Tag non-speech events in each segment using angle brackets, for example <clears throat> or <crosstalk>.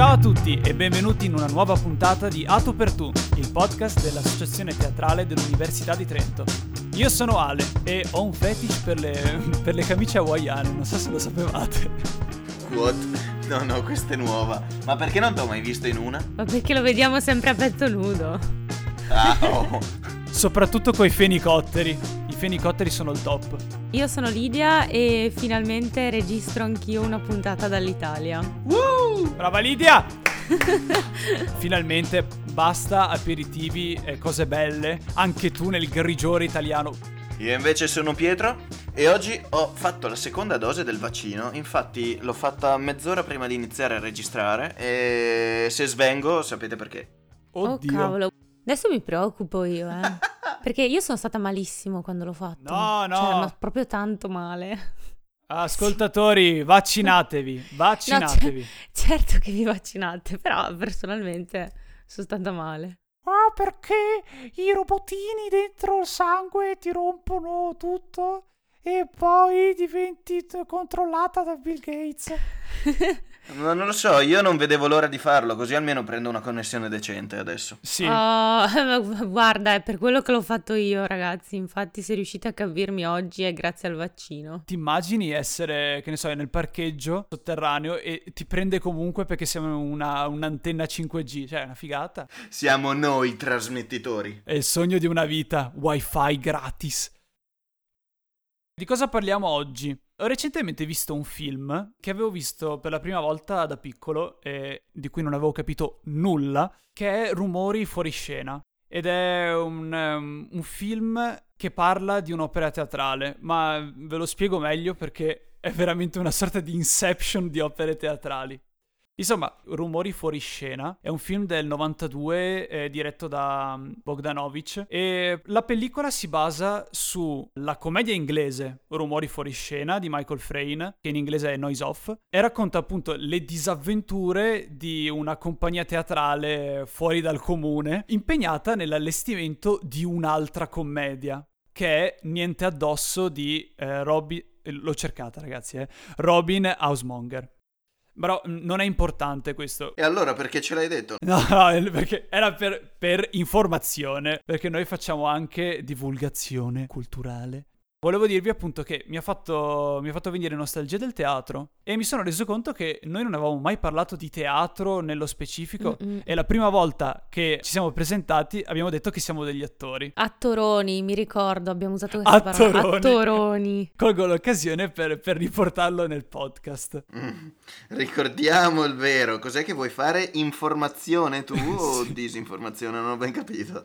Ciao a tutti e benvenuti in una nuova puntata di Ato per Tu, il podcast dell'Associazione Teatrale dell'Università di Trento. Io sono Ale e ho un fetish per le, <laughs> per le camicie hawaiane, non so se lo sapevate. What? No, no, questa è nuova. Ma perché non ti ho mai visto in una? Ma perché lo vediamo sempre a petto nudo? Ah, oh. <laughs> Soprattutto coi fenicotteri. I fenicotteri sono il top. Io sono Lidia e finalmente registro anch'io una puntata dall'Italia. Woo! Brava Lidia! <laughs> Finalmente basta aperitivi e cose belle, anche tu nel grigiore italiano. Io invece sono Pietro e oggi ho fatto la seconda dose del vaccino, infatti l'ho fatta mezz'ora prima di iniziare a registrare e se svengo sapete perché. Oddio. Oh cavolo. Adesso mi preoccupo io, eh. <laughs> Perché io sono stata malissimo quando l'ho fatto. No, no. Cioè, ma proprio tanto male. Ascoltatori, vaccinatevi, <laughs> vaccinatevi. No, c- certo che vi vaccinate, però personalmente sono stata male. Ah, perché i robotini dentro il sangue ti rompono tutto e poi diventi t- controllata da Bill Gates. <laughs> Ma non lo so, io non vedevo l'ora di farlo, così almeno prendo una connessione decente adesso. Sì. Oh, <laughs> guarda, è per quello che l'ho fatto io, ragazzi. Infatti, se riuscite a capirmi oggi è grazie al vaccino. Ti immagini essere, che ne so, nel parcheggio sotterraneo e ti prende comunque perché siamo una, un'antenna 5G, cioè è una figata. Siamo noi trasmettitori. È il sogno di una vita, wifi gratis. Di cosa parliamo oggi? Ho recentemente visto un film che avevo visto per la prima volta da piccolo e di cui non avevo capito nulla, che è Rumori fuori scena. Ed è un, um, un film che parla di un'opera teatrale, ma ve lo spiego meglio perché è veramente una sorta di inception di opere teatrali. Insomma, Rumori fuori scena è un film del 92 eh, diretto da um, Bogdanovich e la pellicola si basa sulla commedia inglese Rumori fuori scena di Michael Frayn, che in inglese è Noise Off, e racconta appunto le disavventure di una compagnia teatrale fuori dal comune impegnata nell'allestimento di un'altra commedia che è Niente addosso di eh, Robin... L'ho cercata ragazzi, eh. Robin Hausmonger. Però non è importante questo. E allora perché ce l'hai detto? No, no, perché era per, per, informazione, perché noi facciamo anche divulgazione culturale. Volevo dirvi appunto che mi ha, fatto, mi ha fatto venire nostalgia del teatro e mi sono reso conto che noi non avevamo mai parlato di teatro nello specifico Mm-mm. e la prima volta che ci siamo presentati abbiamo detto che siamo degli attori. Attoroni, mi ricordo, abbiamo usato questa Attoroni. parola. Attoroni. <laughs> Colgo l'occasione per, per riportarlo nel podcast. Mm. Ricordiamo il vero, cos'è che vuoi fare? Informazione tu o <laughs> Sì. disinformazione? Non ho ben capito.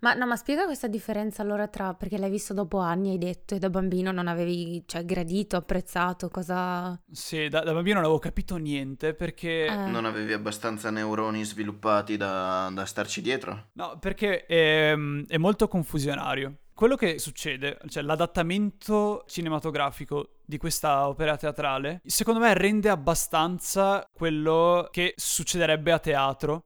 Ma no, ma spiega questa differenza allora tra perché l'hai visto dopo anni, hai detto, e da bambino non avevi, cioè, gradito, apprezzato, cosa... Sì, da, da bambino non avevo capito niente perché... Eh. Non avevi abbastanza neuroni sviluppati da, da starci dietro? No, perché è, è molto confusionario. Quello che succede, cioè l'adattamento cinematografico di questa opera teatrale, secondo me rende abbastanza quello che succederebbe a teatro,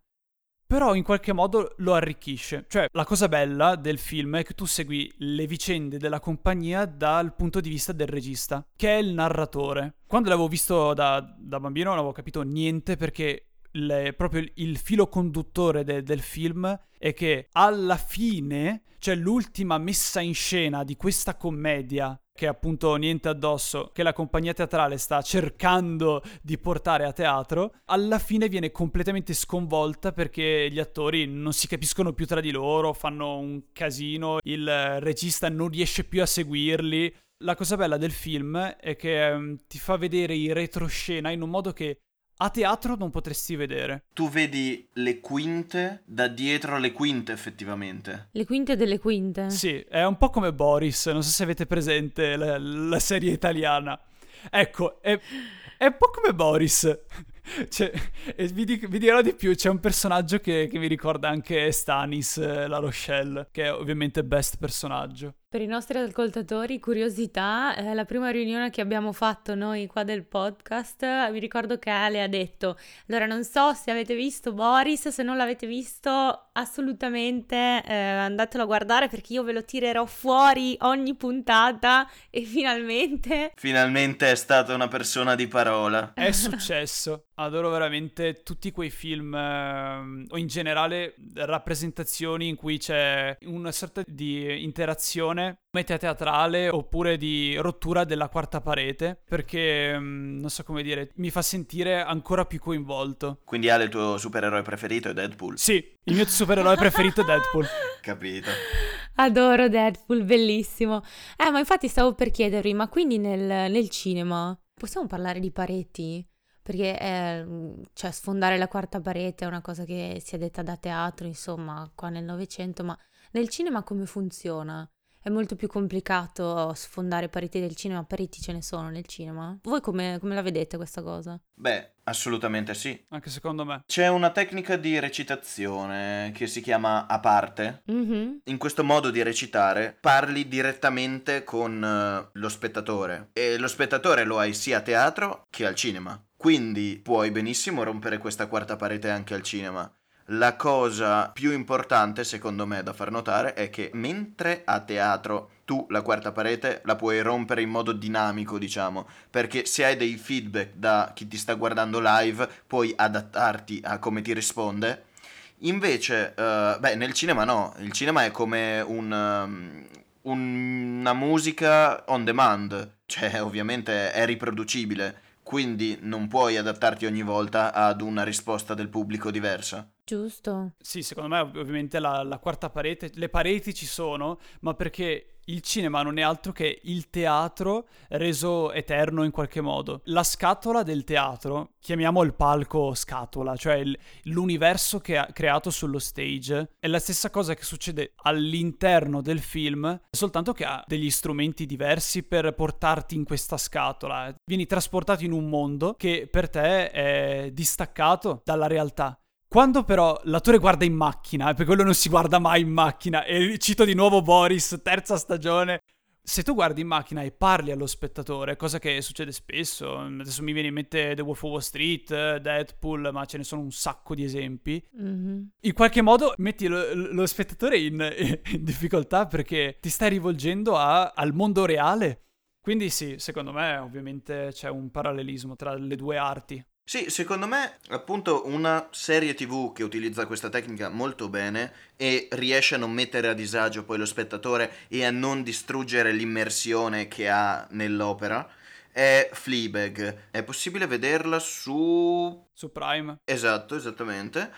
però in qualche modo lo arricchisce. Cioè, la cosa bella del film è che tu segui le vicende della compagnia dal punto di vista del regista, che è il narratore. Quando l'avevo visto da, da bambino non avevo capito niente perché le, proprio il, il filo conduttore de, del film è che alla fine, cioè l'ultima messa in scena di questa commedia, che è appunto niente addosso, che la compagnia teatrale sta cercando di portare a teatro, alla fine viene completamente sconvolta perché gli attori non si capiscono più tra di loro, fanno un casino, il regista non riesce più a seguirli. La cosa bella del film è che um, ti fa vedere i retroscena in un modo che a teatro non potresti vedere. Tu vedi le quinte da dietro le quinte effettivamente. Le quinte delle quinte. Sì, è un po' come Boris, non so se avete presente la, la serie italiana. Ecco, è, è, un po' come Boris. <laughs> Cioè, e vi, dico, vi, dirò di più, c'è un personaggio che, che mi ricorda anche Stanis, eh, La Rochelle, che è ovviamente best personaggio. Per i nostri ascoltatori, curiosità, eh, la prima riunione che abbiamo fatto noi qua del podcast, mi ricordo che Ale ha detto, allora non so se avete visto Boris, se non l'avete visto assolutamente eh, andatelo a guardare perché io ve lo tirerò fuori ogni puntata <laughs> e finalmente... <laughs> Finalmente è stata una persona di parola. È successo. Adoro veramente tutti quei film eh, o in generale rappresentazioni in cui c'è una sorta di interazione media teatrale oppure di rottura della quarta parete perché mm, non so come dire mi fa sentire ancora più coinvolto. Quindi Ale il tuo supereroe preferito è Deadpool? Sì il mio supereroe <laughs> preferito è Deadpool. Capito. Adoro Deadpool bellissimo. Eh ma infatti stavo per chiedervi ma quindi nel, nel cinema possiamo parlare di pareti? Perché è, cioè, sfondare la quarta parete è una cosa che si è detta da teatro, insomma, qua nel Novecento, ma nel cinema come funziona? È molto più complicato sfondare pareti del cinema, pareti ce ne sono nel cinema. Voi come, come la vedete questa cosa? Beh, assolutamente sì. Anche secondo me. C'è una tecnica di recitazione che si chiama a parte. Mm-hmm. In questo modo di recitare parli direttamente con uh, lo spettatore e lo spettatore lo hai sia a teatro che al cinema. Quindi puoi benissimo rompere questa quarta parete anche al cinema. La cosa più importante, secondo me, da far notare è che mentre a teatro tu la quarta parete la puoi rompere in modo dinamico, diciamo, perché se hai dei feedback da chi ti sta guardando live, puoi adattarti a come ti risponde. Invece, uh, beh, nel cinema no, il cinema è come un, um, un, una musica on demand, cioè ovviamente è riproducibile quindi non puoi adattarti ogni volta ad una risposta del pubblico diversa. Giusto. Sì, secondo me ovviamente la, la quarta parete, le pareti ci sono, ma perché il cinema non è altro che il teatro reso eterno in qualche modo. La scatola del teatro, chiamiamo il palco scatola, cioè il, l'universo che ha creato sullo stage, è la stessa cosa che succede all'interno del film, soltanto che ha degli strumenti diversi per portarti in questa scatola. Vieni trasportato in un mondo che per te è distaccato dalla realtà. Quando però l'attore guarda in macchina, perché quello non si guarda mai in macchina, e cito di nuovo Boris, terza stagione, se tu guardi in macchina e parli allo spettatore, cosa che succede spesso, adesso mi viene in mente The Wolf of Wall Street, Deadpool, ma ce ne sono un sacco di esempi, mm-hmm. in qualche modo metti lo, lo spettatore in, <laughs> in, difficoltà perché ti stai rivolgendo a, al mondo reale. Quindi sì, secondo me ovviamente c'è un parallelismo tra le due arti. Sì, secondo me appunto una serie tv che utilizza questa tecnica molto bene e riesce a non mettere a disagio poi lo spettatore e a non distruggere l'immersione che ha nell'opera è Fleabag. È possibile vederla su... Su Prime. Esatto, esattamente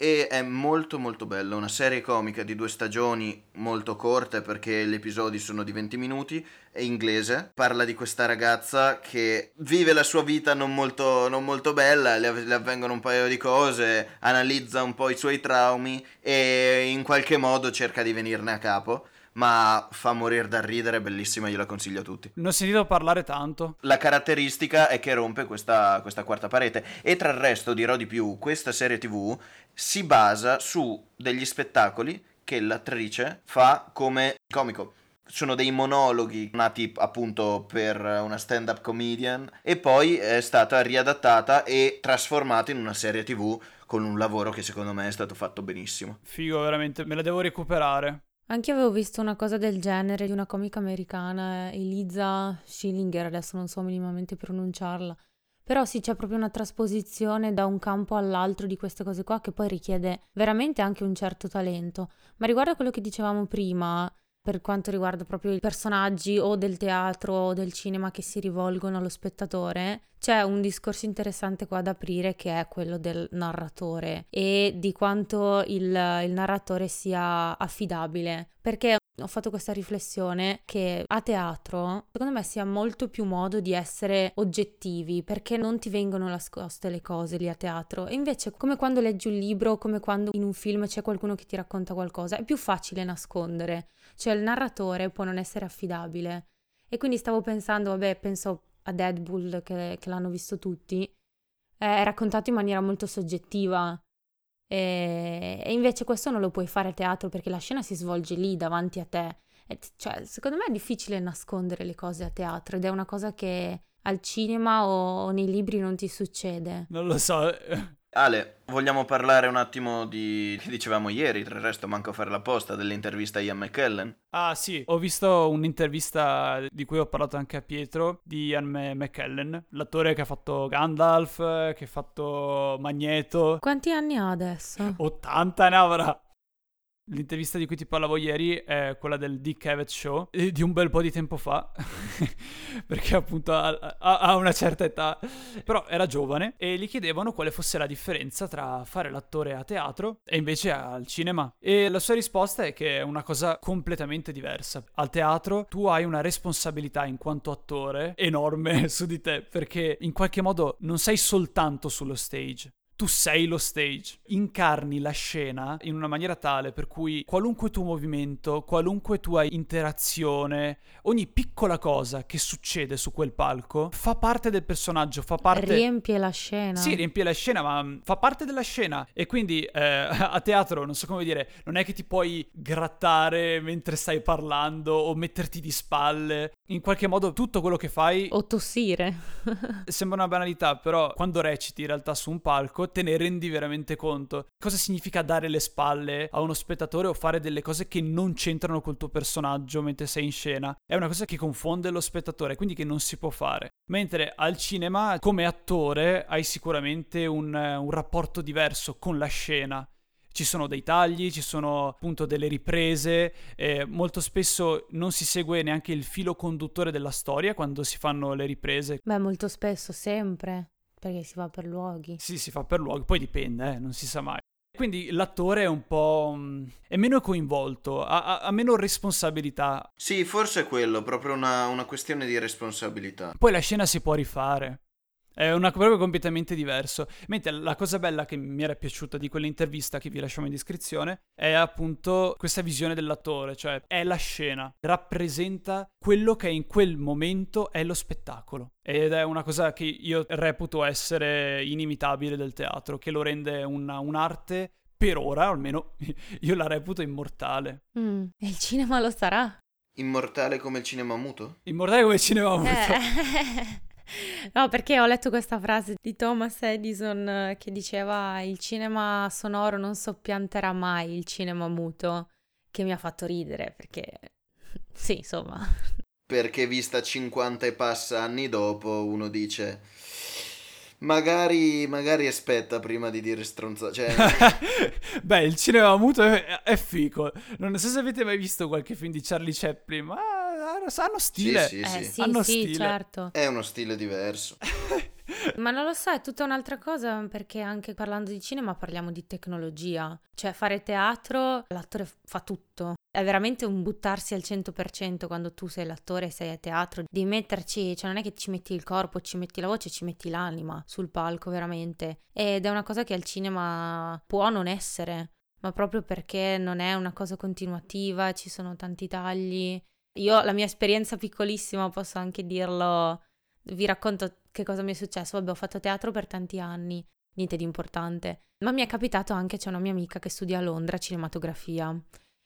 e è molto molto bella, una serie comica di due stagioni molto corte perché gli episodi sono di 20 minuti, è inglese, parla di questa ragazza che vive la sua vita non molto, non molto bella, le, le avvengono un paio di cose, analizza un po' i suoi traumi e in qualche modo cerca di venirne a capo ma fa morire da ridere, bellissima, gliela consiglio a tutti. Non ho sentito parlare tanto. La caratteristica è che rompe questa, questa quarta parete e tra il resto dirò di più, questa serie tv si basa su degli spettacoli che l'attrice fa come comico sono dei monologhi nati appunto per una stand-up comedian e poi è stata riadattata e trasformata in una serie tv con un lavoro che secondo me è stato fatto benissimo. Figo, veramente, me la devo recuperare. Anche io avevo visto una cosa del genere di una comica americana, Eliza Schillinger, adesso non so minimamente pronunciarla. Però sì, c'è proprio una trasposizione da un campo all'altro di queste cose qua che poi richiede veramente anche un certo talento. Ma riguardo a quello che dicevamo prima, per quanto riguarda proprio i personaggi o del teatro o del cinema che si rivolgono allo spettatore, c'è un discorso interessante qua da aprire che è quello del narratore e di quanto il, il narratore sia affidabile. Perché ho fatto questa riflessione che a teatro secondo me sia molto più modo di essere oggettivi perché non ti vengono nascoste le cose lì a teatro e invece come quando leggi un libro come quando in un film c'è qualcuno che ti racconta qualcosa è più facile nascondere cioè il narratore può non essere affidabile. E quindi stavo pensando, vabbè, penso a Deadpool che, che l'hanno visto tutti, è raccontato in maniera molto soggettiva. E, e invece questo non lo puoi fare a teatro perché la scena si svolge lì davanti a te E, cioè, secondo me è difficile nascondere le cose a teatro ed è una cosa che al cinema o nei libri non ti succede. Non lo so. Ale, vogliamo parlare un attimo di che dicevamo ieri, tra il resto manco a fare la posta, dell'intervista a Ian McKellen? Ah sì, ho visto un'intervista di cui ho parlato anche a Pietro, di Ian McKellen, l'attore che ha fatto Gandalf, che ha fatto Magneto. Quanti anni ha adesso? 80 ne avrà. L'intervista di cui ti parlavo ieri è quella del Dick Cavett Show, di un bel po' di tempo fa, <laughs> perché appunto ha, ha, una certa età, però era giovane e gli chiedevano quale fosse la differenza tra fare l'attore a teatro e invece al cinema. E la sua risposta è che è una cosa completamente diversa. Al teatro tu hai una responsabilità in quanto attore enorme <laughs> su di te, perché in qualche modo non sei soltanto sullo stage, tu sei lo stage, incarni la scena in una maniera tale per cui qualunque tuo movimento, qualunque tua interazione, ogni piccola cosa che succede su quel palco fa parte del personaggio, fa parte... Riempie la scena. Sì, riempie la scena, ma mm, fa parte della scena. E quindi eh, <laughs> a teatro, non so come dire, non è che ti puoi grattare mentre stai parlando o metterti di spalle. In qualche modo tutto quello che fai... O tossire. <laughs> sembra una banalità, però quando reciti in realtà su un palco te ne rendi veramente conto. Cosa significa dare le spalle a uno spettatore o fare delle cose che non c'entrano col tuo personaggio mentre sei in scena? È una cosa che confonde lo spettatore, quindi che non si può fare. Mentre al cinema, come attore, hai sicuramente un, un rapporto diverso con la scena ci sono dei tagli, ci sono appunto delle riprese, eh, molto spesso non si segue neanche il filo conduttore della storia quando si fanno le riprese. Beh, molto spesso, sempre. Perché si va per luoghi. Sì, si fa per luoghi, poi dipende, eh, non si sa mai. Quindi l'attore è un po'. Mm, è meno coinvolto, ha, ha meno responsabilità. Sì, forse è quello, proprio una, una questione di responsabilità. Poi la scena si può rifare. È una proprio completamente diverso. Mentre la cosa bella che mi era piaciuta di quell'intervista che vi lasciamo in descrizione è appunto questa visione dell'attore, cioè è la scena, rappresenta quello che in quel momento è lo spettacolo. Ed è una cosa che io reputo essere inimitabile del teatro, che lo rende una, un'arte per ora, almeno <laughs> io la reputo immortale. Mm, e il cinema lo sarà. Immortale come il cinema muto? Immortale come il cinema muto. Eh. <laughs> No, perché ho letto questa frase di Thomas Edison eh, che diceva il cinema sonoro non soppianterà mai il cinema muto, che mi ha fatto ridere perché <laughs> sì, insomma. Perché vista 50 e passa anni dopo uno dice Magari, magari aspetta prima di dire stronzate. Cioè... <laughs> Beh, il cinema muto è, è, fico. Non so se avete mai visto qualche film di Charlie Chaplin, ma hanno stile. Sì, sì, eh, sì. sì, hanno sì stile. certo. È uno stile diverso. <laughs> Ma non lo so, è tutta un'altra cosa perché anche parlando di cinema parliamo di tecnologia. Cioè fare teatro, l'attore fa tutto. È veramente un buttarsi al 100% quando tu sei l'attore e sei a teatro, di metterci, cioè non è che ci metti il corpo, ci metti la voce, ci metti l'anima sul palco veramente. Ed è una cosa che al cinema può non essere, ma proprio perché non è una cosa continuativa, ci sono tanti tagli. Io la mia esperienza piccolissima, posso anche dirlo, vi racconto che cosa mi è successo. Vabbè, ho fatto teatro per tanti anni, niente di importante. Ma mi è capitato anche, c'è una mia amica che studia a Londra cinematografia.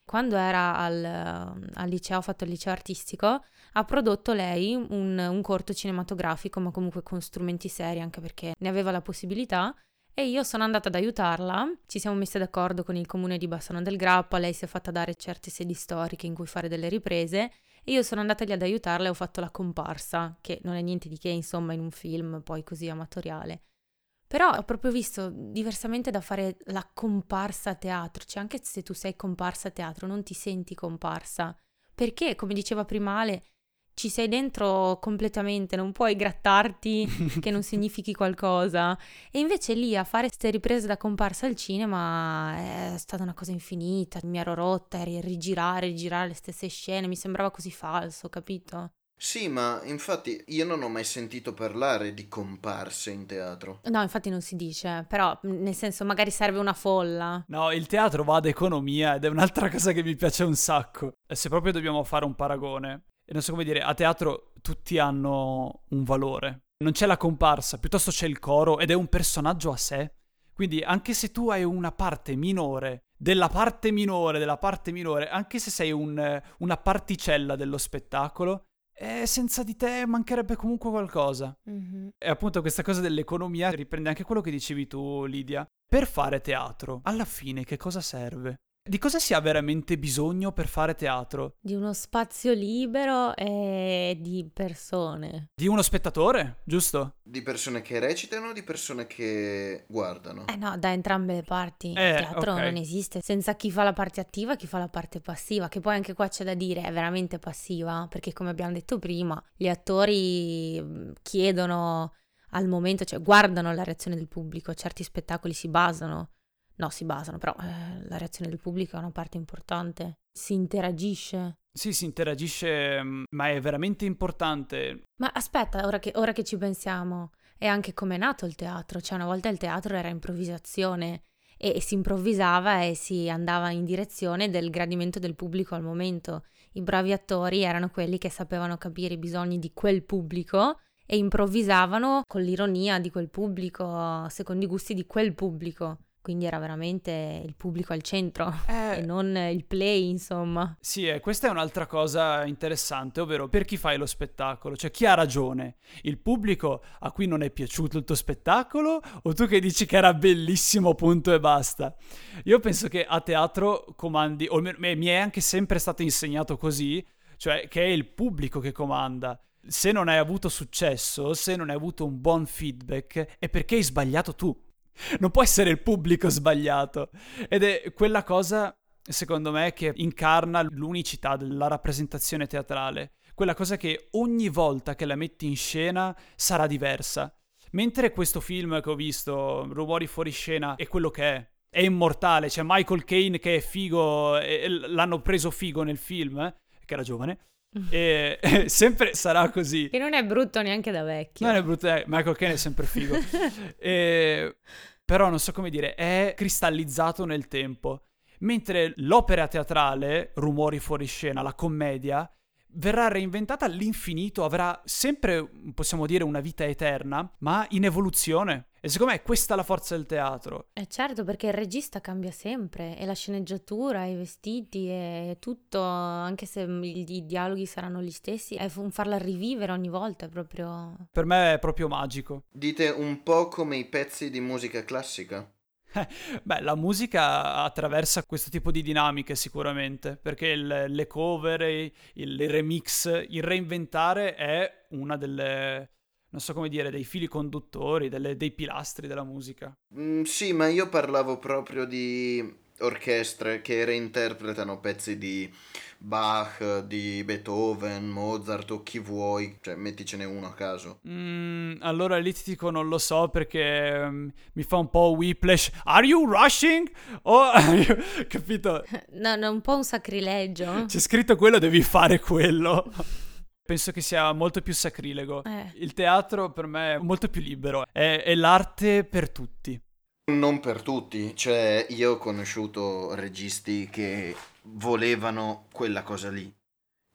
Quando era al, al liceo, ho fatto il liceo artistico, ha prodotto lei un, un corto cinematografico, ma comunque con strumenti seri, anche perché ne aveva la possibilità. E io sono andata ad aiutarla, ci siamo messi d'accordo con il comune di Bassano del Grappa, lei si è fatta dare certe sedi storiche in cui fare delle riprese. E io sono andata lì ad aiutarla e ho fatto la comparsa, che non è niente di che insomma in un film poi così amatoriale. Però ho proprio visto diversamente da fare la comparsa a teatro, cioè anche se tu sei comparsa a teatro non ti senti comparsa, perché come diceva prima Ale, ci sei dentro completamente, non puoi grattarti <laughs> che non significhi qualcosa. E invece lì a fare queste riprese da comparsa al cinema è stata una cosa infinita, mi ero rotta, rigirare, rigirare le stesse scene, mi sembrava così falso, capito? Sì, ma infatti io non ho mai sentito parlare di comparse in teatro. No, infatti non si dice, però nel senso magari serve una folla. No, il teatro va ad economia ed è un'altra <laughs> cosa che mi piace un sacco. E se proprio dobbiamo fare un paragone, non so come dire, a teatro tutti hanno un valore. Non c'è la comparsa, piuttosto c'è il coro ed è un personaggio a sé. Quindi anche se tu hai una parte minore della parte minore, della parte minore, anche se sei un, una particella dello spettacolo, e senza di te mancherebbe comunque qualcosa. Mm-hmm. E appunto questa cosa dell'economia riprende anche quello che dicevi tu, Lidia. Per fare teatro, alla fine che cosa serve? Di cosa si ha veramente bisogno per fare teatro? Di uno spazio libero e di persone. Di uno spettatore, giusto? Di persone che recitano o di persone che guardano? Eh no, da entrambe le parti. Eh, Il teatro okay. non esiste senza chi fa la parte attiva, chi fa la parte passiva, che poi anche qua c'è da dire, è veramente passiva, perché come abbiamo detto prima, gli attori mm, chiedono al momento, cioè guardano la reazione del pubblico, certi spettacoli si basano No, si basano, però eh, la reazione del pubblico è una parte importante. Si interagisce. Sì, si interagisce, mm, ma è veramente importante. Ma aspetta, ora che, ora che ci pensiamo, è anche come è nato il teatro. Cioè, una volta il teatro era improvvisazione e, e si improvvisava e si andava in direzione del gradimento del pubblico al momento. I bravi attori erano quelli che sapevano capire i bisogni di quel pubblico e improvvisavano con l'ironia di quel pubblico, secondo i gusti di quel pubblico. Quindi era veramente il pubblico al centro <laughs> eh, e non il play, insomma. Sì, eh, questa è un'altra cosa interessante, ovvero per chi fai lo spettacolo, cioè chi ha ragione? Il pubblico a cui non è piaciuto il tuo spettacolo o tu che dici che era bellissimo, punto e basta? Io penso che a teatro comandi, o mi è anche sempre stato insegnato così, cioè che è il pubblico che comanda se non hai avuto successo, se non hai avuto un buon feedback, è perché hai sbagliato tu. Non può essere il pubblico sbagliato. Ed è quella cosa, secondo me, che incarna l'unicità della rappresentazione teatrale. Quella cosa che ogni volta che la metti in scena sarà diversa. Mentre questo film che ho visto, Rumori fuori scena, è quello che è. È immortale, c'è Michael Caine che è figo, l'hanno preso figo nel film, eh, che era giovane. E <laughs> sempre sarà così. Che non è brutto neanche da vecchio. Non è brutto, eh, Michael Caine è sempre figo. <laughs> e, però non so come dire, è cristallizzato nel tempo. Mentre l'opera teatrale, rumori fuori scena, la commedia, verrà reinventata all'infinito, avrà sempre, possiamo dire, una vita eterna, ma in evoluzione. E secondo me questa è la forza del teatro. Eh certo, perché il regista cambia sempre, e la sceneggiatura, i vestiti, e tutto, anche se i dialoghi saranno gli stessi, è un farla rivivere ogni volta, è proprio... Per me è proprio magico. Dite un po' come i pezzi di musica classica? <laughs> Beh, la musica attraversa questo tipo di dinamiche sicuramente, perché il, le cover, il, il remix, il reinventare è una delle, non so come dire, dei fili conduttori, delle, dei pilastri della musica. Mm, sì, ma io parlavo proprio di orchestre che reinterpretano pezzi di Bach, di Beethoven, Mozart o chi vuoi, cioè metticene uno a caso. Mm, allora lì ti dico non lo so perché um, mi fa un po' whiplash. Are you rushing? O <laughs> capito? <laughs> No, no, un po' un sacrilegio. C'è scritto quello, devi fare quello. <laughs> Penso che sia molto più sacrilego. Eh. Il teatro per me è molto più libero, è, è l'arte per tutti. Non per tutti, cioè io ho conosciuto registi che volevano quella cosa lì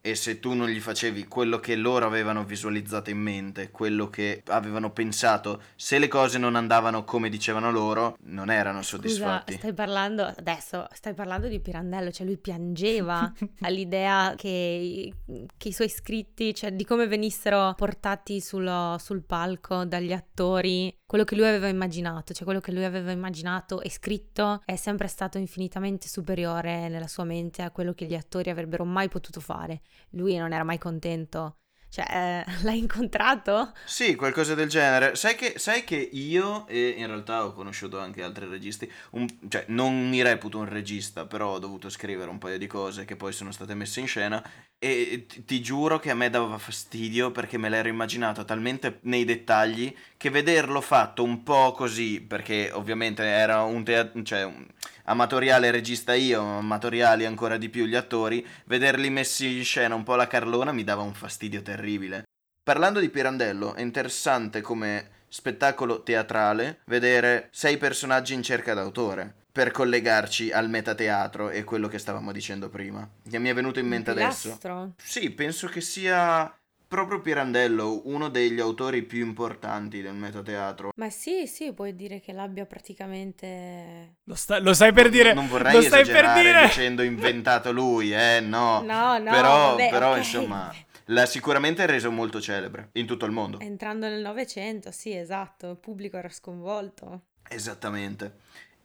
e se tu non gli facevi quello che loro avevano visualizzato in mente, quello che avevano pensato, se le cose non andavano come dicevano loro, non erano soddisfatti. Scusa, stai parlando adesso, stai parlando di Pirandello, cioè lui piangeva <laughs> all'idea che, che, i suoi scritti, cioè di come venissero portati sullo, sul palco dagli attori quello che lui aveva immaginato, cioè quello che lui aveva immaginato e scritto è sempre stato infinitamente superiore nella sua mente a quello che gli attori avrebbero mai potuto fare. Lui non era mai contento. Cioè, eh, <laughs> l'hai incontrato? Sì, qualcosa del genere. Sai che, sai che, io, e in realtà ho conosciuto anche altri registi, un, cioè non mi reputo un regista, però ho dovuto scrivere un paio di cose che poi sono state messe in scena e ti, ti giuro che a me dava fastidio perché me l'ero immaginato talmente nei dettagli che vederlo fatto un po' così, perché ovviamente era un teatro, cioè un amatoriale regista io, amatoriali ancora di più gli attori, vederli messi in scena un po' alla Carlona mi dava un fastidio terribile. Parlando di Pirandello, è interessante come spettacolo teatrale vedere sei personaggi in cerca d'autore per collegarci al metateatro e quello che stavamo dicendo prima. Che mi è venuto in mente adesso. Sì, penso che sia proprio Pirandello, uno degli autori più importanti del metateatro. Ma sì, sì, puoi dire che l'abbia praticamente... Lo, sta- lo sai per dire... Non vorrei lo stai per esagerare dire. dicendo inventato lui, eh, no. No, no, però, vabbè, però ok. insomma, l'ha sicuramente reso molto celebre in tutto il mondo. Entrando nel Novecento, sì, esatto, il pubblico era sconvolto. Esattamente.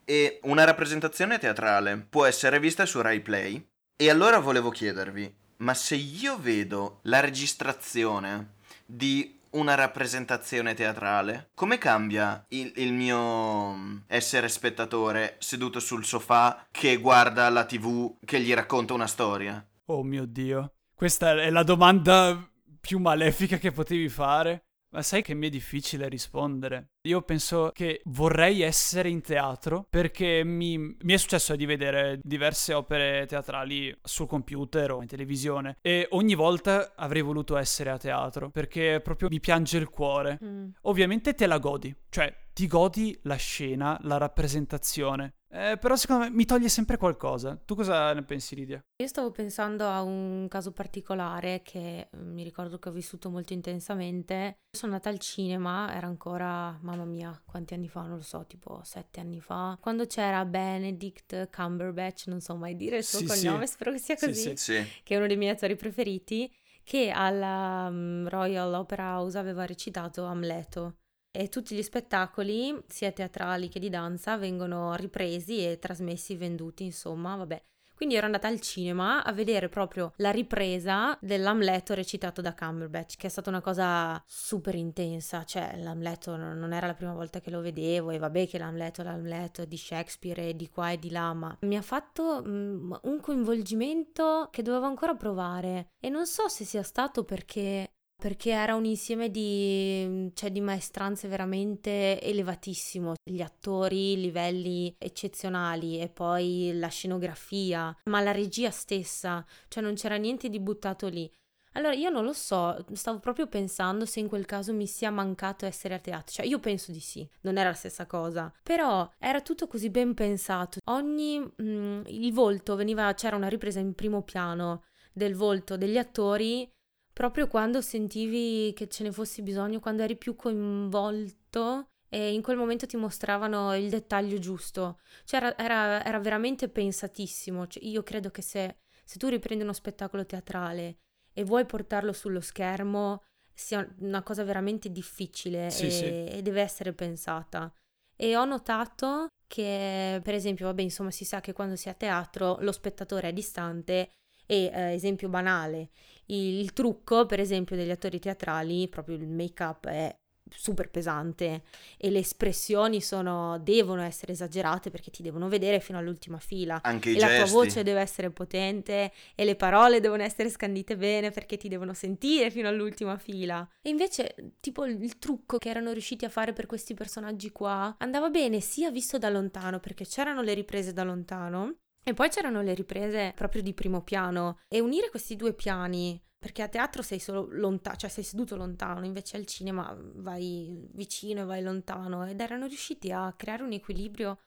E una rappresentazione teatrale può essere vista su Rai Play. E allora volevo chiedervi, ma se io vedo la registrazione di una rappresentazione teatrale, come cambia il, il mio essere spettatore seduto sul sofà che guarda la tv che gli racconta una storia? Oh mio Dio. Questa è la domanda più malefica che potevi fare. Ma sai che mi è difficile rispondere? Io penso che vorrei essere in teatro perché mi, mi, è successo di vedere diverse opere teatrali sul computer o in televisione e ogni volta avrei voluto essere a teatro perché proprio mi piange il cuore. Mm. Ovviamente te la godi, cioè ti godi la scena, la rappresentazione. Eh, però secondo me mi toglie sempre qualcosa. Tu cosa ne pensi, Lidia? Io stavo pensando a un caso particolare che mm, mi ricordo che ho vissuto molto intensamente. Sono andata al cinema, era ancora, mamma mia, quanti anni fa? Non lo so, tipo sette anni fa. Quando c'era Benedict Cumberbatch, non so mai dire il suo Sì, cognome, sì. spero che sia Sì, così, sì. Sì. che è uno dei miei attori preferiti, che alla mm, Royal Opera House aveva recitato Amleto. E tutti gli spettacoli, sia teatrali che di danza, vengono ripresi e trasmessi, venduti, insomma, vabbè. Quindi ero andata al cinema a vedere proprio la ripresa dell'Amleto recitato da Cumberbatch, che è stata una cosa super intensa, cioè l'Amleto non era la prima volta che lo vedevo e vabbè che l'Amleto è l'Amleto di Shakespeare e di qua e di là, ma mi ha fatto mm, un coinvolgimento che dovevo ancora provare e non so se sia stato perché perché era un insieme di, cioè, di maestranze veramente elevatissimo, gli attori, livelli eccezionali e poi la scenografia, ma la regia stessa, cioè non c'era niente di buttato lì. Allora io non lo so, stavo proprio pensando se in quel caso mi sia mancato essere a teatro, cioè io penso di sì, non era la stessa cosa, però era tutto così ben pensato, ogni, mm, il volto veniva, c'era una ripresa in primo piano del volto degli attori proprio quando sentivi che ce ne fosse bisogno, quando eri più coinvolto e in quel momento ti mostravano il dettaglio giusto. Cioè era, era- era veramente pensatissimo. Cioè, io credo che se, se tu riprendi uno spettacolo teatrale e vuoi portarlo sullo schermo, sia una cosa veramente difficile Sì, e, sì. e deve essere pensata. E ho notato che, per esempio, vabbè, insomma, si sa che quando si è a teatro lo spettatore è distante e, eh, esempio banale, il, trucco, per esempio, degli attori teatrali, proprio il make-up è super pesante e le espressioni sono, devono essere esagerate perché ti devono vedere fino all'ultima fila. Anche i E la tua gesti. voce deve essere potente e le parole devono essere scandite bene perché ti devono sentire fino all'ultima fila. E invece, tipo, il trucco che erano riusciti a fare per questi personaggi qua andava bene sia visto da lontano perché c'erano le riprese da lontano e poi c'erano le riprese proprio di primo piano e unire questi due piani. Perché a teatro sei solo lontano, cioè sei seduto lontano, invece al cinema vai vicino e vai lontano ed erano riusciti a creare un equilibrio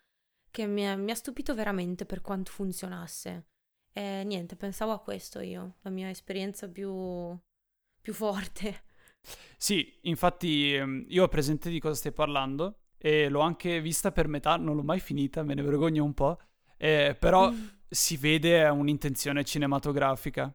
che mi, ha- mi ha stupito veramente per quanto funzionasse. E niente, pensavo a questo io, la mia esperienza più, più forte. Sì, infatti ehm, io ho presente di cosa stai parlando e l'ho anche vista per metà, non l'ho mai finita, me ne vergogno un po', eh, però si vede un'intenzione cinematografica.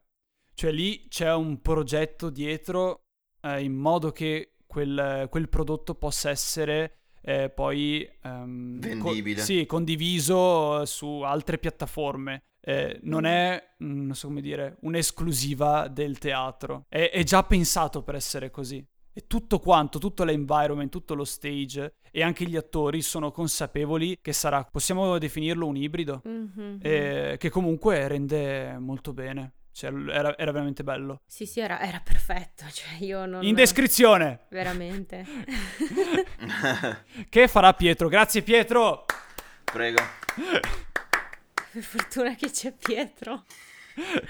Cioè lì c'è un progetto dietro eh, in modo che quel, quel prodotto possa essere eh, poi ehm, co- Vendibile. sì, condiviso su altre piattaforme. Eh, non è, mm, non so come dire, un'esclusiva del teatro. È, è già pensato per essere così. E tutto quanto, tutto l'environment, tutto lo stage e anche gli attori sono consapevoli che sarà, possiamo definirlo un ibrido, Mhm. eh, che comunque rende molto bene. Cioè, era, era veramente bello. Sì, sì, era, era perfetto, <laughs> cioè io non... In descrizione! Veramente. <laughs> Che farà Pietro? Grazie Pietro! Prego. per fortuna che c'è Pietro.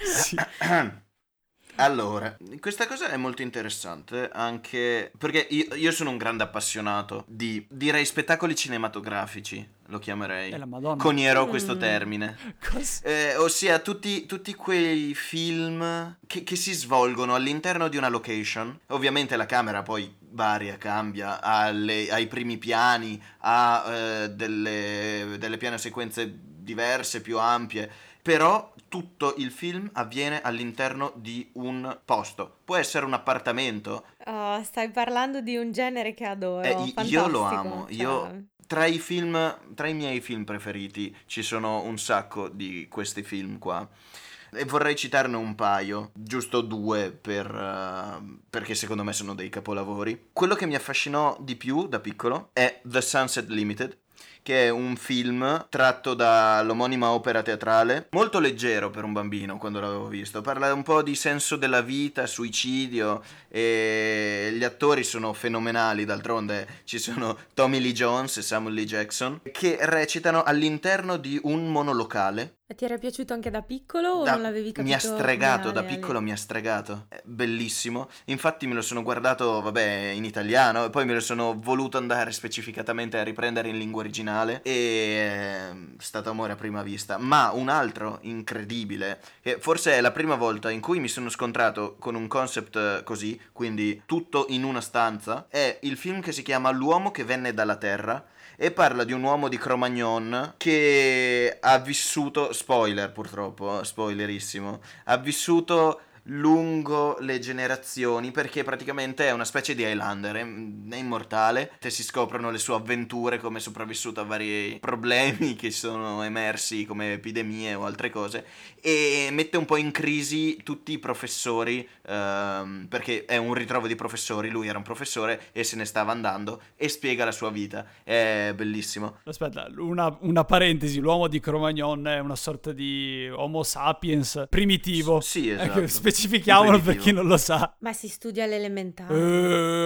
Sì. <clears throat> Allora, questa cosa è molto interessante anche perché io, io sono un grande appassionato di, direi, spettacoli cinematografici, lo chiamerei. Conierò questo Mm. termine. <laughs> Cos- Eh, ossia tutti, tutti quei film che, che si svolgono all'interno di una location. Ovviamente la camera poi varia, cambia, ha le- ai primi piani, ha eh, delle, delle piane sequenze diverse, più ampie. Però tutto il film avviene all'interno di un posto. Può essere un appartamento. Oh, stai parlando di un genere che adoro. Eh, io lo amo, cioè- io- Tra i film, tra i miei film preferiti ci sono un sacco di questi film qua. E vorrei citarne un paio, giusto due per, eh, perché secondo me sono dei capolavori. Quello che mi affascinò di più da piccolo è The Sunset Limited, che è un film tratto dall'omonima opera teatrale, molto leggero per un bambino quando l'avevo visto. Parla un po' di senso della vita, suicidio e gli attori sono fenomenali, d'altronde ci sono Tommy Lee Jones e Samuel Lee Jackson che recitano all'interno di un monolocale E ti era piaciuto anche da piccolo o da- non l'avevi capito? Mi ha stregato, da Ale? piccolo mi ha stregato. È bellissimo. Infatti me lo sono guardato, vabbè, in italiano e poi me lo sono voluto andare specificatamente a riprendere in lingua originale e è stato amore a prima vista. Ma un altro incredibile, che forse è la prima volta in cui mi sono scontrato con un concept eh, così, quindi tutto in una stanza, è il film che si chiama L'uomo che venne dalla Terra e parla di un uomo di Cro-Magnon che ha vissuto, spoiler purtroppo, spoilerissimo, ha vissuto lungo le generazioni perché praticamente è una specie di Highlander, è, è immortale, te si scoprono le sue avventure, come è sopravvissuto a vari problemi che sono emersi come epidemie o altre cose e mette un po' in crisi tutti i professori ehm, perché è un ritrovo di professori, lui era un professore e se ne stava andando e spiega la sua vita, è bellissimo. Aspetta, una, una parentesi, l'uomo di Cro-Magnon è una sorta di Homo sapiens primitivo. S- sì, Ecco, esatto. Specifichiamolo per chi non lo sa. Ma si studia all'elementare.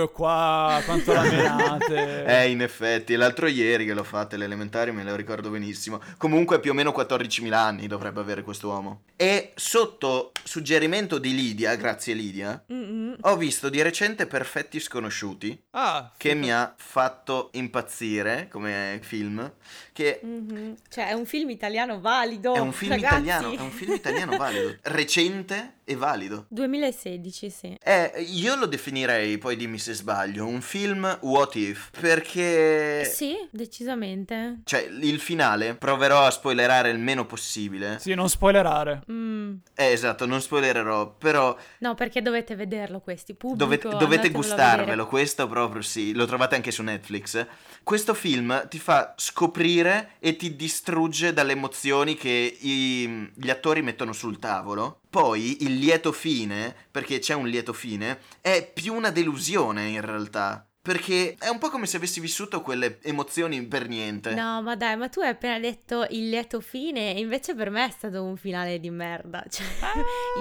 Eh, qua, quanto la menate. <laughs> Eh, in effetti, l'altro ieri che l'ho fatta elementare me lo ricordo benissimo. Comunque più o meno 14.000 anni dovrebbe avere quest'uomo. E sotto suggerimento di Lidia, grazie Lidia, Mm-mm. ho visto di recente Perfetti Sconosciuti, Ah, che mi ha fatto impazzire come film, che Mhm. Cioè, è un film italiano valido. è un film ragazzi. italiano, è un film italiano valido, <laughs> recente e valido. 2016, sì. Eh, io lo definirei, poi dimmi se sbaglio, un film what if, perché... Sì, decisamente. Cioè, il finale proverò a spoilerare il meno possibile. Sì, non spoilerare. Mm. Eh, esatto, non spoilererò, però No, perché dovete vederlo questi. Pubblico, dovete, dovete gustarvelo, questo proprio sì, lo trovate anche su Netflix. Questo film ti fa scoprire e ti distrugge dalle emozioni che i- gli attori mettono sul tavolo. Poi il lieto fine, perché c'è un lieto fine, è più una delusione in realtà. Perché è un po' come se avessi vissuto quelle emozioni per niente. No, ma dai, ma tu hai appena detto il lieto fine, e invece per me è stato un finale di merda. <laughs> Cioè,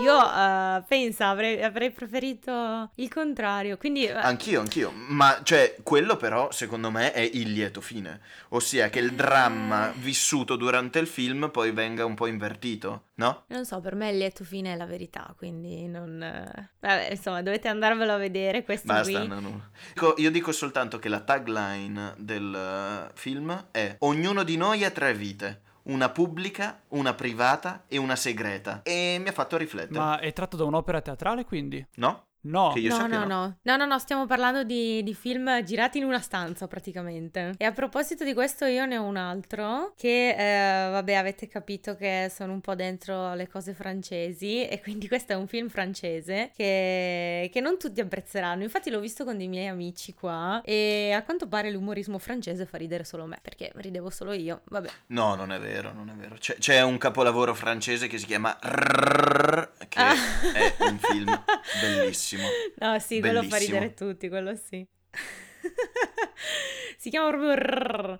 io eh, pensa, avrei, avrei preferito il contrario. Quindi, eh, Anch'io, anch'io. Ma cioè, quello però, secondo me, è il lieto fine. Ossia che il dramma vissuto durante il film poi venga un po' invertito, no? non so, per me il lieto fine è la verità, quindi non... eh, Vabbè, insomma, dovete andarvelo a vedere questo Basta, qui. no, no. Dico- io dico soltanto che la tagline del eh, film è Ognuno di noi ha tre vite. Una pubblica, una privata e una segreta. E mi ha fatto riflettere. Ma è tratto da un'opera teatrale, quindi? No? No. No, no. no, no, no, no, stiamo parlando di, di film girati in una stanza praticamente. E a proposito di questo io ne ho un altro che, eh, vabbè, avete capito che sono un po' dentro le cose francesi e quindi questo è un film francese che, che non tutti apprezzeranno. Infatti l'ho visto con dei miei amici qua e a quanto pare l'umorismo francese fa ridere solo me, perché ridevo solo io, vabbè. No, non è vero, non è vero. C'è, c'è un capolavoro francese che si chiama Rrrr, che Ah. è un film <laughs> bellissimo. No, sì, quello fa Bellissimo. ridere tutti, quello sì. <laughs> si chiama proprio.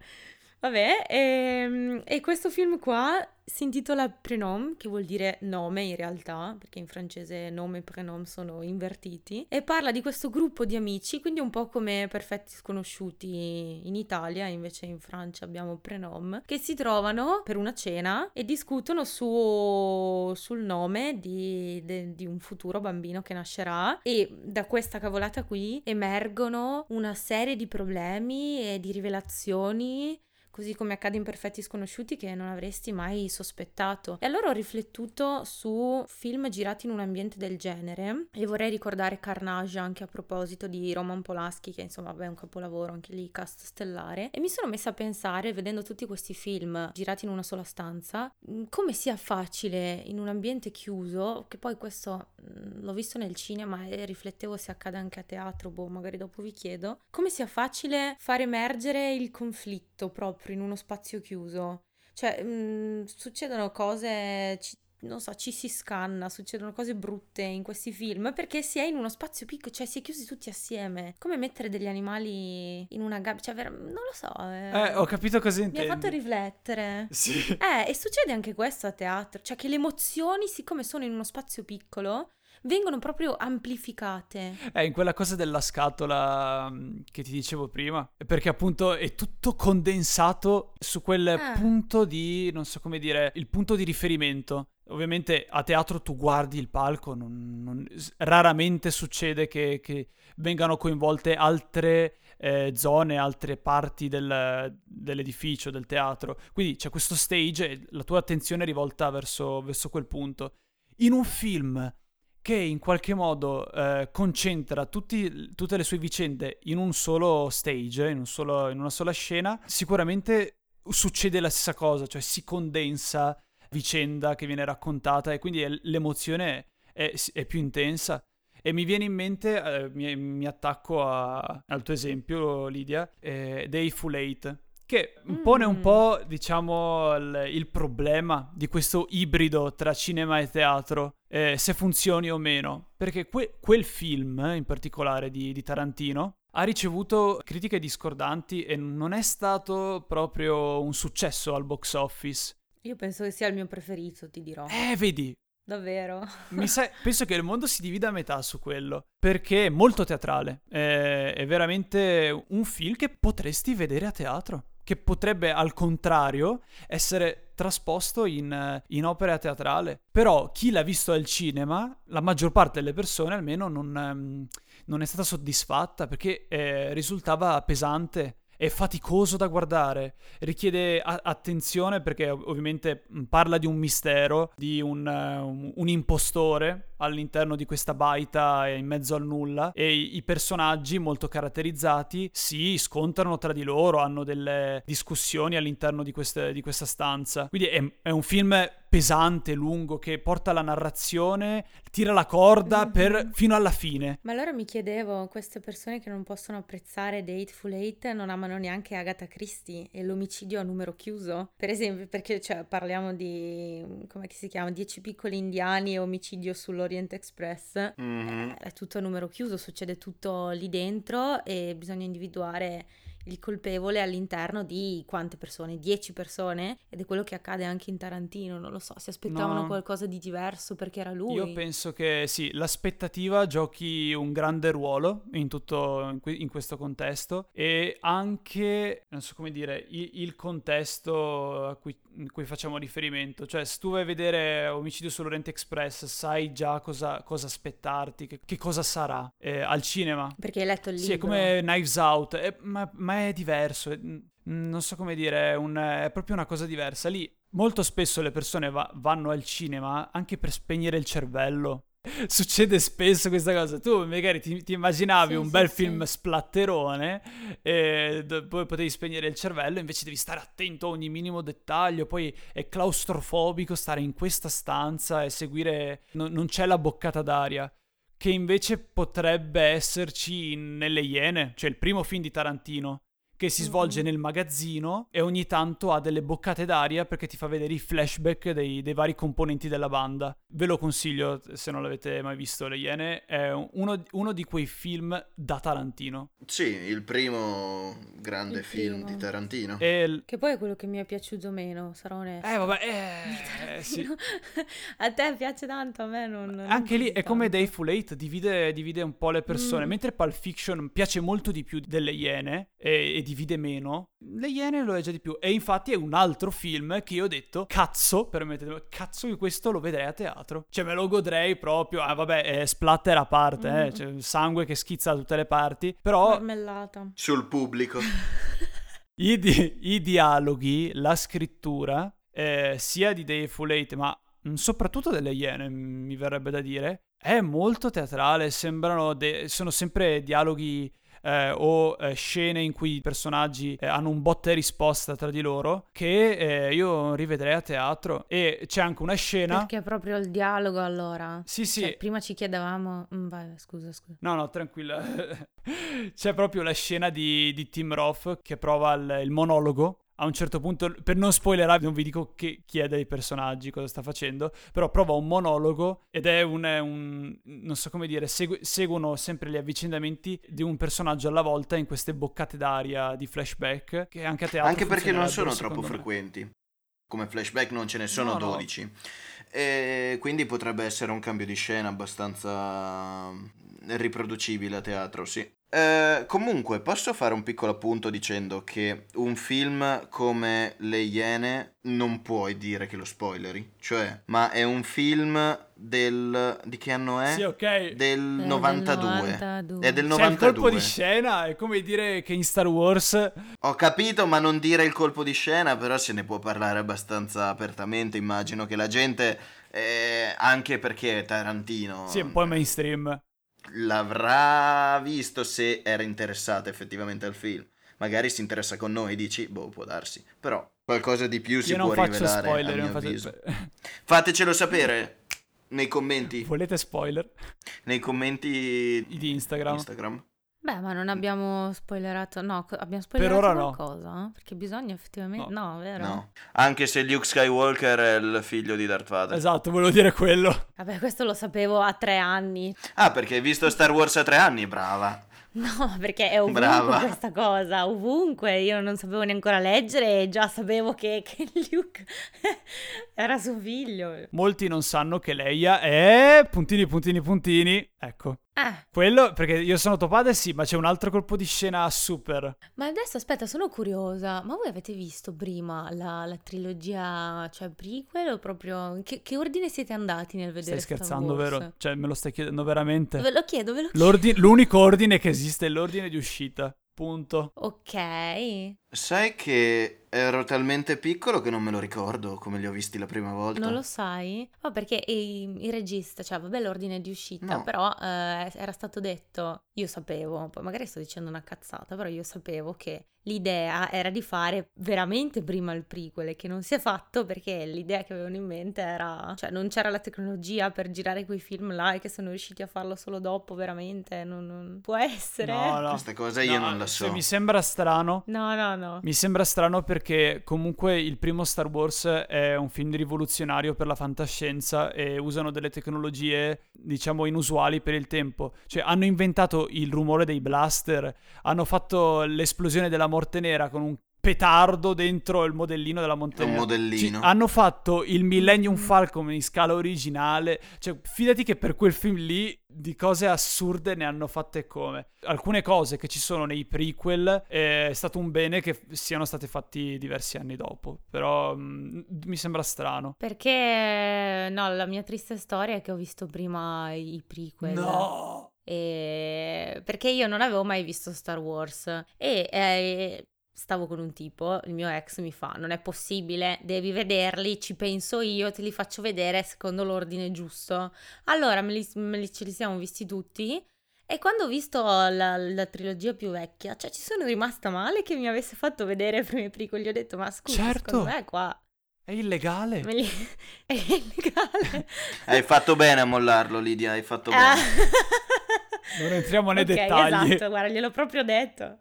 Vabbè, e, ehm, e questo film qua si intitola Prénom, che vuol dire nome in realtà, perché in francese nome e prénom sono invertiti, e parla di questo gruppo di amici, quindi un po' come Perfetti Sconosciuti in Italia, invece in Francia abbiamo Prénom, che si trovano per una cena e discutono su, sul nome di, de, di un futuro bambino che nascerà e da questa cavolata qui emergono una serie di problemi e di rivelazioni così come accade in Perfetti Sconosciuti che non avresti mai sospettato. E allora ho riflettuto su film girati in un ambiente del genere e vorrei ricordare Carnage anche a proposito di Roman Polanski che insomma è un capolavoro anche lì cast stellare e mi sono messa a pensare vedendo tutti questi film girati in una sola stanza mm, come sia facile in un ambiente chiuso che poi questo mm, l'ho visto nel cinema e riflettevo se accade anche a teatro boh magari dopo vi chiedo come sia facile far emergere il conflitto proprio proprio in uno spazio chiuso. Cioè, mh, mm, succedono cose, ci, non so, ci si scanna, succedono cose brutte in questi film perché si è in uno spazio piccolo, cioè si è chiusi tutti assieme. Come mettere degli animali in una gabbia, cioè, ver- non lo so. Eh, eh, ho capito cosa intendi. Mi ha fatto riflettere. Sì. Eh, e succede anche questo a teatro, cioè che le emozioni, siccome sono in uno spazio piccolo, vengono proprio amplificate. Eh, in quella cosa della scatola mm, che ti dicevo prima, perché appunto è tutto condensato su quel eh. punto di, non so come dire, il punto di riferimento. Ovviamente a teatro tu guardi il palco, non, non, raramente succede che, che, vengano coinvolte altre eh, zone, altre parti del, dell'edificio, del teatro. Quindi c'è questo stage e la tua attenzione è rivolta verso, verso quel punto. In un film che in qualche modo eh, concentra tutti, tutte le sue vicende in un solo stage, in, un solo, in, una sola scena, sicuramente succede la stessa cosa, cioè si condensa vicenda che viene raccontata e quindi è, l'emozione è, è, più intensa. E mi viene in mente, eh, mi, mi, attacco a, al tuo esempio, Lidia, eh, dei Full Eight che mm. pone un po', diciamo, il, il, problema di questo ibrido tra cinema e teatro, eh, se funzioni o meno. Perché que- quel film, in particolare di, di Tarantino, ha ricevuto critiche discordanti e non è stato proprio un successo al box office. Io penso che sia il mio preferito, ti dirò. Eh, vedi, Davvero? Sa- <laughs> penso che il mondo si divida a metà su quello, perché è molto teatrale, è, è veramente un film che potresti vedere a teatro che potrebbe al contrario essere trasposto in, in opera teatrale. Però chi l'ha visto al cinema, la maggior parte delle persone almeno non, ehm, non è stata soddisfatta perché eh, risultava pesante è faticoso da guardare, richiede a- attenzione perché ovviamente parla di un mistero, di un, uh, un, impostore all'interno di questa baita in mezzo al nulla e i, i personaggi molto caratterizzati si scontrano tra di loro, hanno delle discussioni all'interno di, queste, di questa stanza. Quindi è, è un film pesante, lungo, che porta la narrazione, tira la corda mm-hmm. per, fino alla fine. Ma allora mi chiedevo, queste persone che non possono apprezzare The Hateful Eight non amano neanche Agatha Christie e l'omicidio a numero chiuso? Per esempio, perché cioè, parliamo di, come si chiama, Dieci piccoli indiani e omicidio sull'Orient Express. Mm-hmm. È tutto a numero chiuso, succede tutto lì dentro e bisogna individuare il colpevole all'interno di quante persone? 10 persone? Ed è quello che accade anche in Tarantino, non lo so, si aspettavano no. qualcosa di diverso perché era lui. Io penso che sì, l'aspettativa giochi un grande ruolo in tutto in, que- in questo contesto e anche, non so come dire, il, il contesto a cui, cui, facciamo riferimento. Cioè, se tu vai a vedere Omicidio sull'Oriente Express, sai già cosa, cosa aspettarti, che, che, cosa sarà eh, al cinema. Perché hai letto il libro. Sì, è come Knives Out, eh, ma, ma ma è diverso, è, non so come dire, è, un, è, proprio una cosa diversa. Lì molto spesso le persone va, vanno al cinema anche per spegnere il cervello. <laughs> Succede spesso questa cosa. Tu magari ti, ti immaginavi sì, un sì, bel sì. film splatterone e poi potevi spegnere il cervello, invece devi stare attento a ogni minimo dettaglio. Poi è claustrofobico stare in questa stanza e seguire. No, non c'è la boccata d'aria che invece potrebbe esserci nelle Iene, cioè il primo film di Tarantino, che si svolge nel magazzino e ogni tanto ha delle boccate d'aria perché ti fa vedere i flashback dei, dei vari componenti della banda. Ve lo consiglio se non l'avete mai visto, Le Iene. È uno, uno di quei film da Tarantino. Sì, il primo grande il film primo. di Tarantino. Il... Che poi è quello che mi è piaciuto meno, sarò onesto. Eh, vabbè, eh, <laughs> sì. a te piace tanto, a me non... non Anche lì è come Day Full Eight, divide, divide, un po' le persone, mm. mentre Pulp Fiction piace molto di più delle Iene e, e divide meno, le Iene lo è già di più. E infatti è un altro film che io ho detto, cazzo, permettetemi, cazzo che questo lo vedrei a teatro. Cioè me lo godrei proprio, ah vabbè, è splatter a parte, mm. eh, cioè sangue che schizza da tutte le parti, però... Marmellata. Sul pubblico. <laughs> I, di- I, dialoghi, la scrittura, eh, sia di Day Full Eight, ma soprattutto delle Iene, mi verrebbe da dire, è molto teatrale, sembrano, de- sono sempre dialoghi eh, o eh, scene in cui i personaggi eh, hanno un botta e risposta tra di loro che eh, io rivedrei a teatro. E c'è anche una scena perché è proprio il dialogo allora? Sì sì. Cioè, prima ci chiedevamo mm, vai scusa scusa. No no tranquilla. <laughs> C'è proprio la scena di, di Tim Roth che prova il, il monologo a un certo punto, per non spoilerare, non vi dico che, chi è dei personaggi, cosa sta facendo, però prova un monologo ed è un, un non so come dire, segu- seguono sempre gli avvicendamenti di un personaggio alla volta in queste boccate d'aria di flashback che anche a teatro Anche perché non sono troppo me. frequenti. Come flashback non ce ne sono no, 12. No. E quindi potrebbe essere un cambio di scena abbastanza riproducibile a teatro, sì. Eh, comunque, posso fare un piccolo appunto dicendo che un film come Le Iene non puoi dire che lo spoileri, cioè, ma è un film del... di che anno è? Sì, ok. Del 92. 92. È del 92. Cioè, il colpo di scena è come dire che in Star Wars... Ho capito, ma non dire il colpo di scena, però se ne può parlare abbastanza apertamente, immagino che la gente... Eh, anche perché è Tarantino. Sì, un po' mainstream l'avrà visto se era interessata effettivamente al film. Magari si interessa con noi, dici, boh, può darsi. Però qualcosa di più si può rivelare spoiler, a mio avviso. Faccio... <laughs> Fatecelo sapere nei commenti. Volete spoiler? Nei commenti di Instagram. Instagram. Beh, ma non abbiamo spoilerato, no, abbiamo spoilerato per ora qualcosa, no. perché bisogna effettivamente, no. no, vero? No, anche se Luke Skywalker è il figlio di Darth Vader. Esatto, volevo dire quello. Vabbè, questo lo sapevo a tre anni. Ah, perché hai visto Star Wars a tre anni, brava. No, perché è ovunque Brava. questa cosa, ovunque. Io non sapevo neanche leggere e già sapevo che, che Luke <laughs> era suo figlio. Molti non sanno che Leia è... puntini, puntini, puntini. Ecco. Eh. Quello, perché io sono Topade sì, ma c'è un altro colpo di scena super. Ma adesso aspetta, sono curiosa. Ma voi avete visto prima la, la trilogia, cioè prequel o proprio... Che, che, ordine siete andati nel vedere Stai scherzando, vero? Cioè, me lo stai chiedendo veramente? Ve lo chiedo, ve lo chiedo. l'unico ordine che esiste è l'ordine di uscita. Punto. Ok. Sai che ero talmente piccolo che non me lo ricordo come li ho visti la prima volta. Non lo sai? Oh, perché il, regista, cioè, vabbè, l'ordine di uscita, no. però eh, era stato detto, io sapevo, poi magari sto dicendo una cazzata, però io sapevo che l'idea era di fare veramente prima il prequel che non si è fatto perché l'idea che avevano in mente era, cioè non c'era la tecnologia per girare quei film là e che sono riusciti a farlo solo dopo, veramente, non, non... può essere. No, no. Questa cosa io no, non la so. mi sembra strano. No, no, no no. Mi sembra strano perché comunque il primo Star Wars è un film rivoluzionario per la fantascienza e usano delle tecnologie, diciamo, inusuali per il tempo. Cioè hanno inventato il rumore dei blaster, hanno fatto l'esplosione della morte nera con un petardo dentro il modellino della montagna. Un modellino. Ci, hanno fatto il Millennium Falcon in scala originale. Cioè, fidati che per quel film lì di cose assurde ne hanno fatte come. Alcune cose che ci sono nei prequel è stato un bene che siano state fatti diversi anni dopo. Però mh, mm, mi sembra strano. Perché, no, la mia triste storia è che ho visto prima i prequel. No! E... perché io non avevo mai visto Star Wars e eh, stavo con un tipo, il mio ex mi fa, non è possibile, devi vederli, ci penso io, te li faccio vedere secondo l'ordine giusto. Allora me li, me li ce li siamo visti tutti e quando ho visto la, la, trilogia più vecchia, cioè ci sono rimasta male che mi avesse fatto vedere i primi prequel, gli ho detto ma scusa, certo. secondo me qua... È illegale. Li... <laughs> È illegale. <laughs> hai fatto bene a mollarlo, Lidia, hai fatto bene. Ah. <laughs> non entriamo nei okay, dettagli. Esatto, guarda, gliel'ho proprio detto.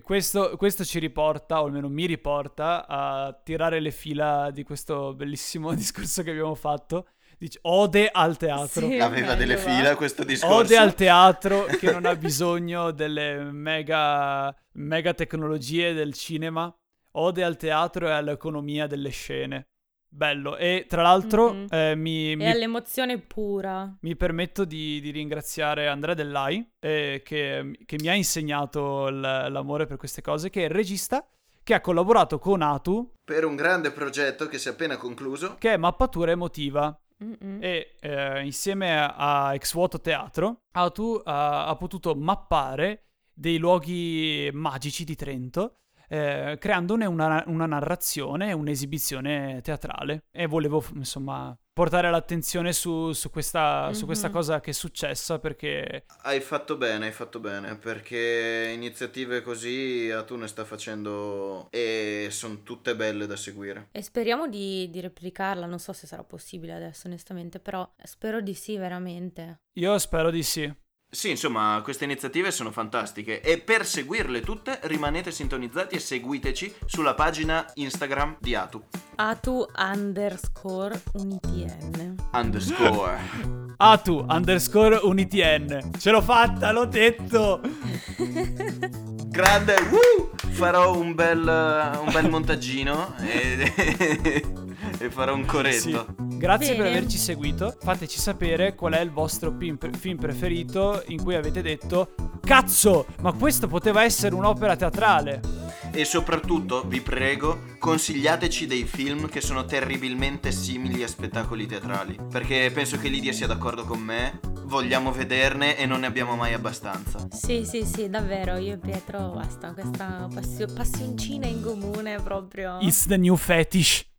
Questo, questo ci riporta, o almeno mi riporta, a tirare le fila di questo bellissimo <laughs> discorso che abbiamo fatto. Dice, ode al teatro. Sì, Aveva delle fila questo discorso. Ode al <laughs> teatro che non ha bisogno delle mega, mega tecnologie del cinema. Ode al teatro e all'economia delle scene. Bello. E tra l'altro mm-hmm. eh, mi, mi... all'emozione pura. Mi permetto di, di ringraziare Andrea Dellai, eh, che, che, mi ha insegnato l- l'amore per queste cose, che è il regista che ha collaborato con Atu per un grande progetto che si è appena concluso, che è Mappatura Emotiva. Mm-mm. E eh, insieme a Ex Vuoto Teatro, Atu ha, ha potuto mappare dei luoghi magici di Trento eh, creandone una, una narrazione, un'esibizione teatrale. E volevo, insomma, portare l'attenzione su, su, questa, mm-hmm. su, questa, mhm. cosa che è successa perché... Hai fatto bene, hai fatto bene, perché iniziative così a tu ne sta facendo e sono tutte belle da seguire. E speriamo di, di replicarla, non so se sarà possibile adesso onestamente, però spero di sì veramente. Io spero di sì. Sì, insomma, queste iniziative sono fantastiche e per seguirle tutte rimanete sintonizzati e seguiteci sulla pagina Instagram di Atu. Atu underscore unitn. Underscore. <laughs> Atu underscore unitn. Ce l'ho fatta, l'ho detto. <laughs> Grande, woo! farò un bel, un bel montaggino e, <laughs> e, farò un coretto. Sì. Grazie Bene. per averci seguito. Fateci sapere qual è il vostro film preferito in cui avete detto Cazzo, ma questo poteva essere un'opera teatrale. E soprattutto, vi prego, consigliateci dei film che sono terribilmente simili a spettacoli teatrali. Perché penso che Lidia sia d'accordo con me. Vogliamo vederne e non ne abbiamo mai abbastanza. Sì, sì, sì, davvero. Io e Pietro, basta, questa passio- passioncina in comune proprio. It's the new fetish.